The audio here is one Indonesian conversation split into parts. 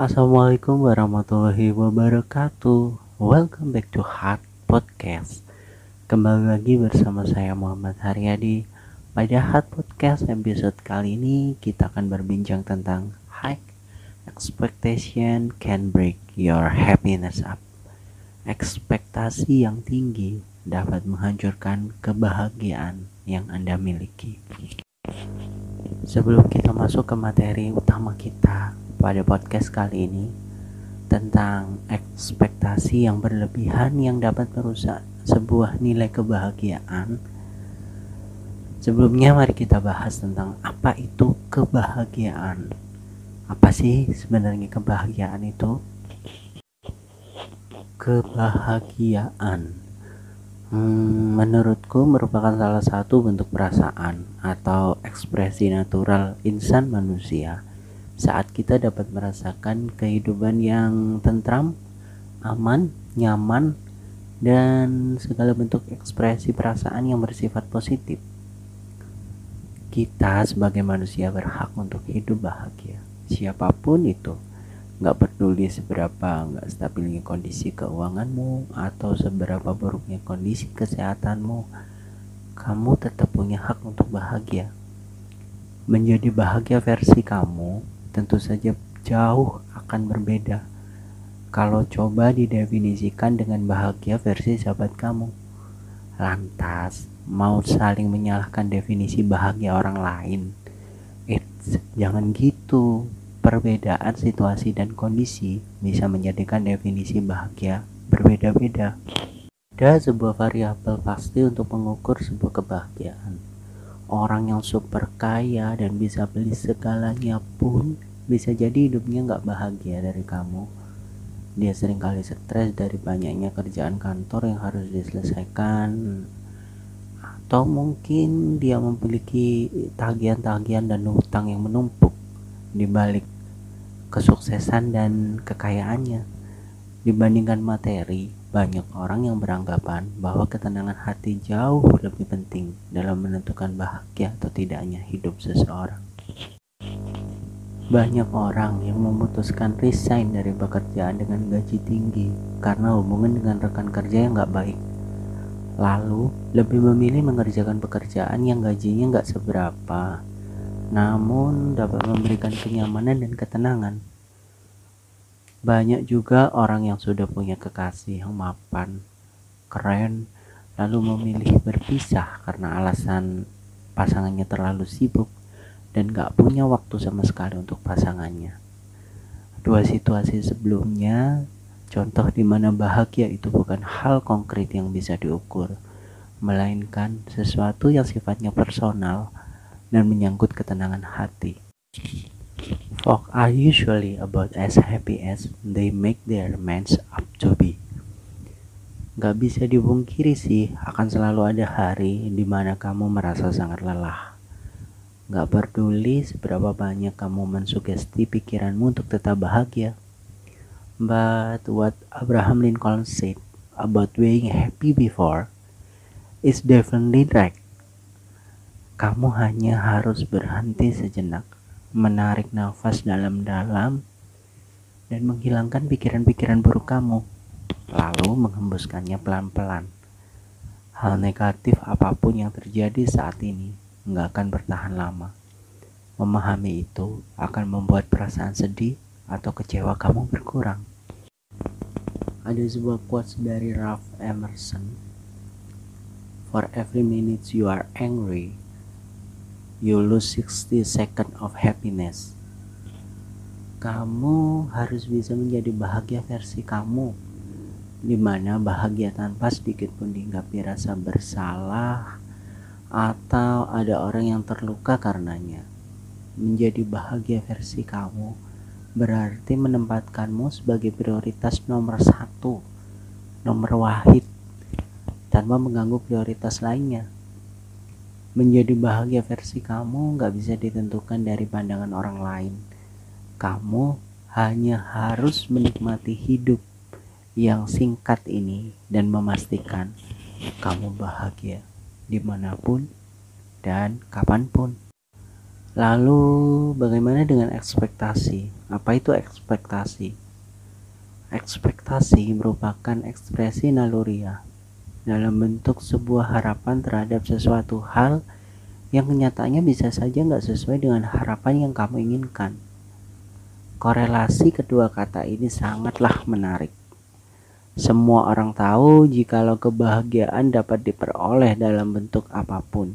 Assalamualaikum warahmatullahi wabarakatuh. Welcome back to Heart Podcast. Kembali lagi bersama saya Muhammad Haryadi. Pada Heart Podcast episode kali ini Kita akan berbincang tentang High expectation can break your happiness up. Ekspektasi yang tinggi dapat menghancurkan kebahagiaan yang Anda miliki. Sebelum kita masuk ke materi utama kita pada podcast kali ini tentang ekspektasi yang berlebihan yang dapat merusak sebuah nilai kebahagiaan. Sebelumnya mari kita bahas tentang apa itu kebahagiaan. Apa sih sebenarnya kebahagiaan itu? Kebahagiaan Hmm, menurutku merupakan salah satu bentuk perasaan atau ekspresi natural insan manusia saat kita dapat merasakan kehidupan yang tentram, aman, nyaman, dan segala bentuk ekspresi perasaan yang bersifat positif. Kita sebagai manusia berhak untuk hidup bahagia, siapa pun itu. Gak peduli seberapa gak stabilnya kondisi keuanganmu atau seberapa buruknya kondisi kesehatanmu, kamu tetap punya hak untuk bahagia. Menjadi bahagia versi kamu tentu saja jauh akan berbeda kalau coba didefinisikan dengan bahagia versi sahabat kamu. Lantas, mau saling menyalahkan definisi bahagia orang lain. It's, jangan gitu. Perbedaan situasi dan kondisi bisa menjadikan definisi bahagia berbeda-beda. Ada sebuah variabel pasti untuk mengukur sebuah kebahagiaan orang yang super kaya dan bisa beli segalanya pun bisa jadi hidupnya nggak bahagia dari kamu. Dia sering kali stres dari banyaknya kerjaan kantor yang harus diselesaikan. Atau mungkin dia memiliki tagihan-tagihan dan hutang yang menumpuk di balik kesuksesan dan kekayaannya. Dibandingkan materi banyak orang yang beranggapan bahwa ketenangan hati jauh lebih penting dalam menentukan bahagia atau tidaknya hidup seseorang. Banyak orang yang memutuskan resign dari pekerjaan dengan gaji tinggi karena hubungan dengan rekan kerja yang gak baik. Lalu, lebih memilih mengerjakan pekerjaan yang gajinya gak seberapa, namun dapat memberikan kenyamanan dan ketenangan banyak juga orang yang sudah punya kekasih yang mapan, keren, lalu memilih berpisah karena alasan pasangannya terlalu sibuk dan gak punya waktu sama sekali untuk pasangannya. Dua situasi sebelumnya, contoh di mana bahagia itu bukan hal konkret yang bisa diukur, melainkan sesuatu yang sifatnya personal dan menyangkut ketenangan hati. Folk are usually about as happy as they make their minds up to be. Gak bisa dibungkiri sih, akan selalu ada hari di mana kamu merasa sangat lelah. Gak peduli seberapa banyak kamu mensugesti pikiranmu untuk tetap bahagia. But what Abraham Lincoln said about being happy before is definitely right. Kamu hanya harus berhenti sejenak menarik nafas dalam-dalam dan menghilangkan pikiran-pikiran buruk kamu, lalu menghembuskannya pelan-pelan. Hal negatif apa pun yang terjadi saat ini nggak akan bertahan lama. Memahami itu akan membuat perasaan sedih atau kecewa kamu berkurang. Ada sebuah quotes dari Ralph Emerson. For every minute you are angry, you lose 60 second of happiness. Kamu harus bisa menjadi bahagia versi kamu, di mana bahagia tanpa sedikit pun dihinggapi rasa bersalah atau ada orang yang terluka karenanya. Menjadi bahagia versi kamu berarti menempatkanmu sebagai prioritas nomor satu, nomor wahid, tanpa mengganggu prioritas lainnya. Menjadi bahagia versi kamu gak bisa ditentukan dari pandangan orang lain. Kamu hanya harus menikmati hidup yang singkat ini dan memastikan kamu bahagia di mana pun dan kapan pun. Lalu, bagaimana dengan ekspektasi? Apa itu ekspektasi? Ekspektasi merupakan ekspresi naluriah dalam bentuk sebuah harapan terhadap sesuatu hal yang kenyataannya bisa saja nggak sesuai dengan harapan yang kamu inginkan. Korelasi kedua kata ini sangatlah menarik. Semua orang tahu jikalau kebahagiaan dapat diperoleh dalam bentuk apa pun.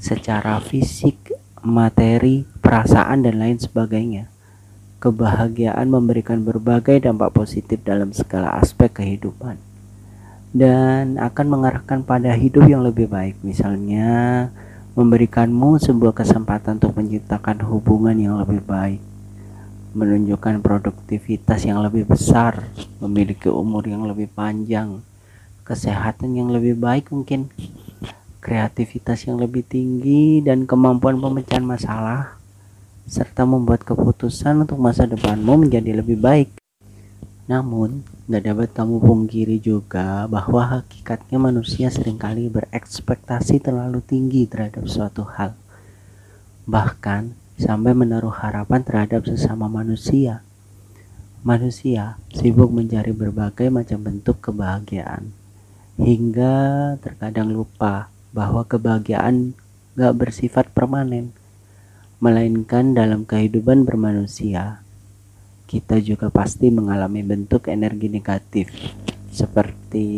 Secara fisik, materi, perasaan, dan lain sebagainya. Kebahagiaan memberikan berbagai dampak positif dalam segala aspek kehidupan dan akan mengarahkan pada hidup yang lebih baik. Misalnya, memberikanmu sebuah kesempatan untuk menciptakan hubungan yang lebih baik, menunjukkan produktivitas yang lebih besar, memiliki umur yang lebih panjang, kesehatan yang lebih baik mungkin, kreativitas yang lebih tinggi, dan kemampuan pemecahan masalah, serta membuat keputusan untuk masa depanmu menjadi lebih baik. Namun, gak dapat kamu pungkiri juga bahwa hakikatnya manusia sering kali berekspektasi terlalu tinggi terhadap suatu hal. Bahkan, sampai menaruh harapan terhadap sesama manusia. Manusia sibuk mencari berbagai macam bentuk kebahagiaan, hingga terkadang lupa bahwa kebahagiaan gak bersifat permanen, melainkan dalam kehidupan bermanusia kita juga pasti mengalami bentuk energi negatif seperti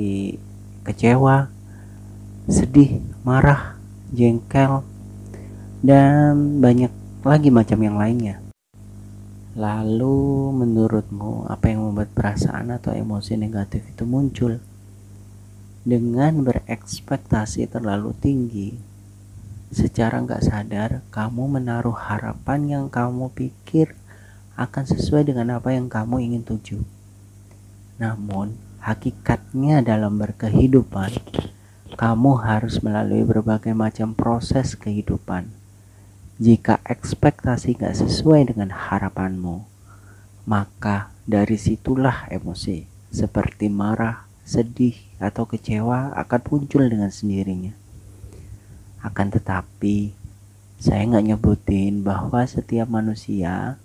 kecewa, sedih, marah, jengkel, dan banyak lagi macam yang lainnya. Lalu menurutmu apa yang membuat perasaan atau emosi negatif itu muncul? Dengan berekspektasi terlalu tinggi, secara nggak sadar kamu menaruh harapan yang kamu pikir akan sesuai dengan apa yang kamu ingin tuju. Namun, hakikatnya dalam berkehidupan, kamu harus melalui berbagai macam proses kehidupan. Jika ekspektasi gak sesuai dengan harapanmu, maka dari situlah emosi seperti marah, sedih, atau kecewa akan muncul dengan sendirinya. Akan tetapi, saya nggak nyebutin bahwa setiap manusia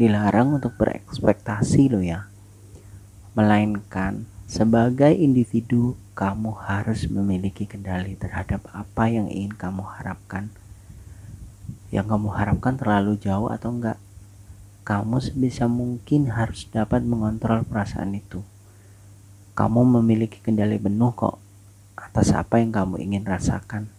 dilarang untuk berekspektasi loh ya. Melainkan sebagai individu kamu harus memiliki kendali terhadap apa yang ingin kamu harapkan. Yang kamu harapkan terlalu jauh atau enggak. Kamu sebisa mungkin harus dapat mengontrol perasaan itu. Kamu memiliki kendali penuh kok atas apa yang kamu ingin rasakan.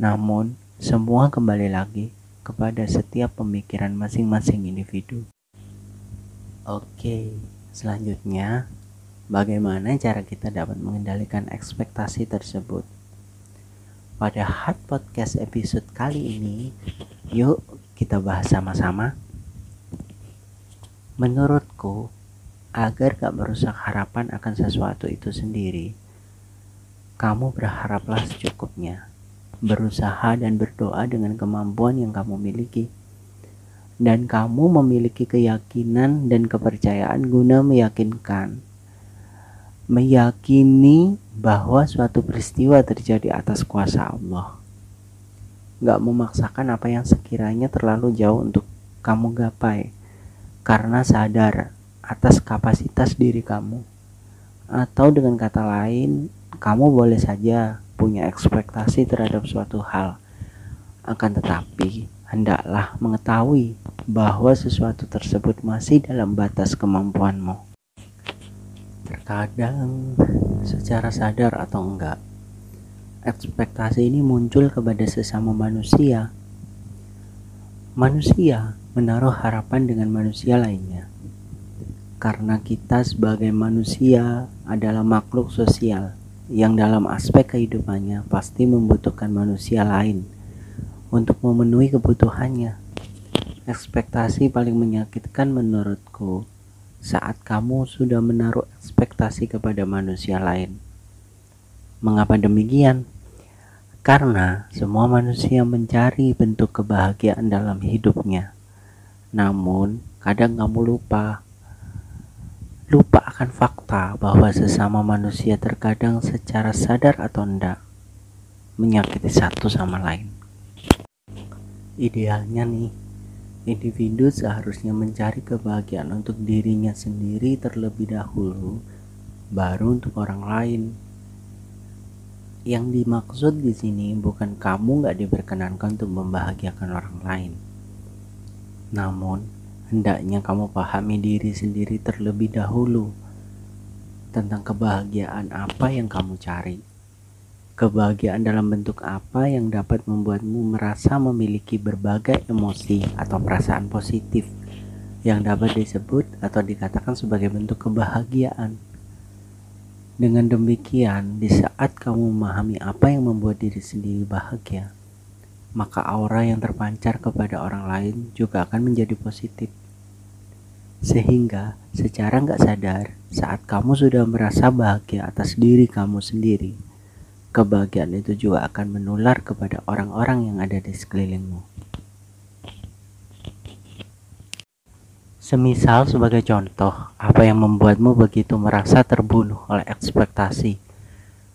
Namun, semua kembali lagi kepada setiap pemikiran masing-masing individu. Oke, selanjutnya bagaimana cara kita dapat mengendalikan ekspektasi tersebut? Pada hard podcast episode kali ini, yuk kita bahas sama-sama. Menurutku, agar gak merusak harapan akan sesuatu itu sendiri, kamu berharaplah secukupnya berusaha dan berdoa dengan kemampuan yang kamu miliki. Dan kamu memiliki keyakinan dan kepercayaan guna meyakinkan. Meyakini bahwa suatu peristiwa terjadi atas kuasa Allah. Gak memaksakan apa yang sekiranya terlalu jauh untuk kamu gapai. Karena sadar atas kapasitas diri kamu. Atau dengan kata lain, kamu boleh saja punya ekspektasi terhadap suatu hal. Akan tetapi, hendaklah mengetahui bahwa sesuatu tersebut masih dalam batas kemampuanmu. Terkadang, secara sadar atau enggak, ekspektasi ini muncul kepada sesama manusia. Manusia menaruh harapan dengan manusia lainnya, karena kita sebagai manusia adalah makhluk sosial yang dalam aspek kehidupannya pasti membutuhkan manusia lain untuk memenuhi kebutuhannya. Ekspektasi paling menyakitkan menurutku saat kamu sudah menaruh ekspektasi kepada manusia lain. Mengapa demikian? Karena semua manusia mencari bentuk kebahagiaan dalam hidupnya. Namun, kadang kamu lupa lupa akan fakta bahwa sesama manusia terkadang secara sadar atau tidak menyakiti satu sama lain. Idealnya nih, individu seharusnya mencari kebahagiaan untuk dirinya sendiri terlebih dahulu, baru untuk orang lain. Yang dimaksud di sini bukan kamu gak diperkenankan untuk membahagiakan orang lain. Namun, hendaknya kamu pahami diri sendiri terlebih dahulu tentang kebahagiaan apa yang kamu cari. Kebahagiaan dalam bentuk apa yang dapat membuatmu merasa memiliki berbagai emosi atau perasaan positif yang dapat disebut atau dikatakan sebagai bentuk kebahagiaan. Dengan demikian, di saat kamu memahami apa yang membuat diri sendiri bahagia, maka aura yang terpancar kepada orang lain juga akan menjadi positif. Sehingga secara nggak sadar, saat kamu sudah merasa bahagia atas diri kamu sendiri, kebahagiaan itu juga akan menular kepada orang-orang yang ada di sekelilingmu. Semisal sebagai contoh, apa yang membuatmu begitu merasa terbunuh oleh ekspektasi?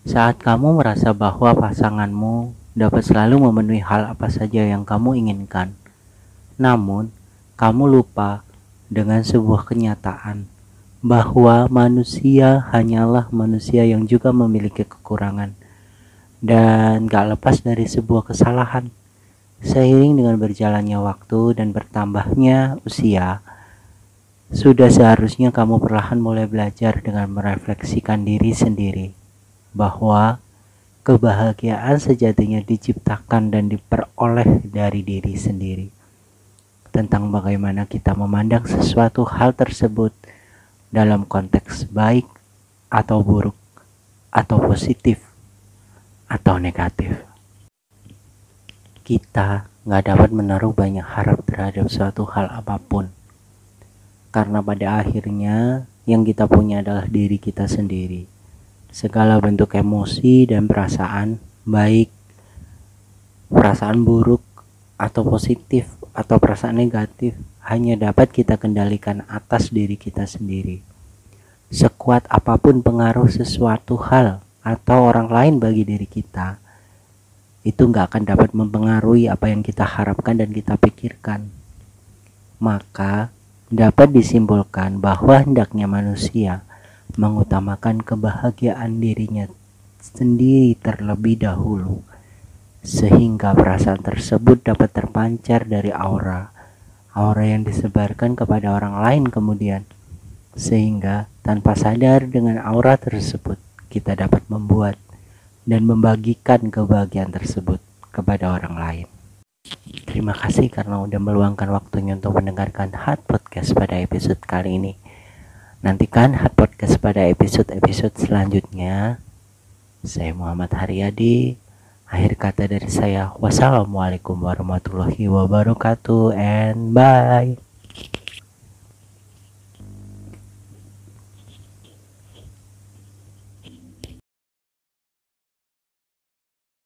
Saat kamu merasa bahwa pasanganmu dapat selalu memenuhi hal apa saja yang kamu inginkan, namun kamu lupa dengan sebuah kenyataan bahwa manusia hanyalah manusia yang juga memiliki kekurangan dan gak lepas dari sebuah kesalahan. Seiring dengan berjalannya waktu dan bertambahnya usia, sudah seharusnya kamu perlahan mulai belajar dengan merefleksikan diri sendiri bahwa kebahagiaan sejatinya diciptakan dan diperoleh dari diri sendiri. Tentang bagaimana kita memandang sesuatu hal tersebut dalam konteks baik atau buruk atau positif atau negatif. Kita nggak dapat menaruh banyak harap terhadap suatu hal apa pun. Karena pada akhirnya yang kita punya adalah diri kita sendiri. Segala bentuk emosi dan perasaan, baik perasaan buruk atau positif atau perasaan negatif, hanya dapat kita kendalikan atas diri kita sendiri. Sekuat apa pun pengaruh sesuatu hal atau orang lain bagi diri kita itu nggak akan dapat mempengaruhi apa yang kita harapkan dan kita pikirkan maka dapat disimpulkan bahwa hendaknya manusia mengutamakan kebahagiaan dirinya sendiri terlebih dahulu sehingga perasaan tersebut dapat terpancar dari aura aura yang disebarkan kepada orang lain kemudian sehingga tanpa sadar dengan aura tersebut kita dapat membuat dan membagikan kebahagiaan tersebut kepada orang lain. Terima kasih karena udah meluangkan waktunya untuk mendengarkan Hot Podcast pada episode kali ini. Nantikan Hot Podcast pada episode-episode selanjutnya. Saya Muhammad Haryadi. Akhir kata dari saya, wassalamualaikum warahmatullahi wabarakatuh and bye.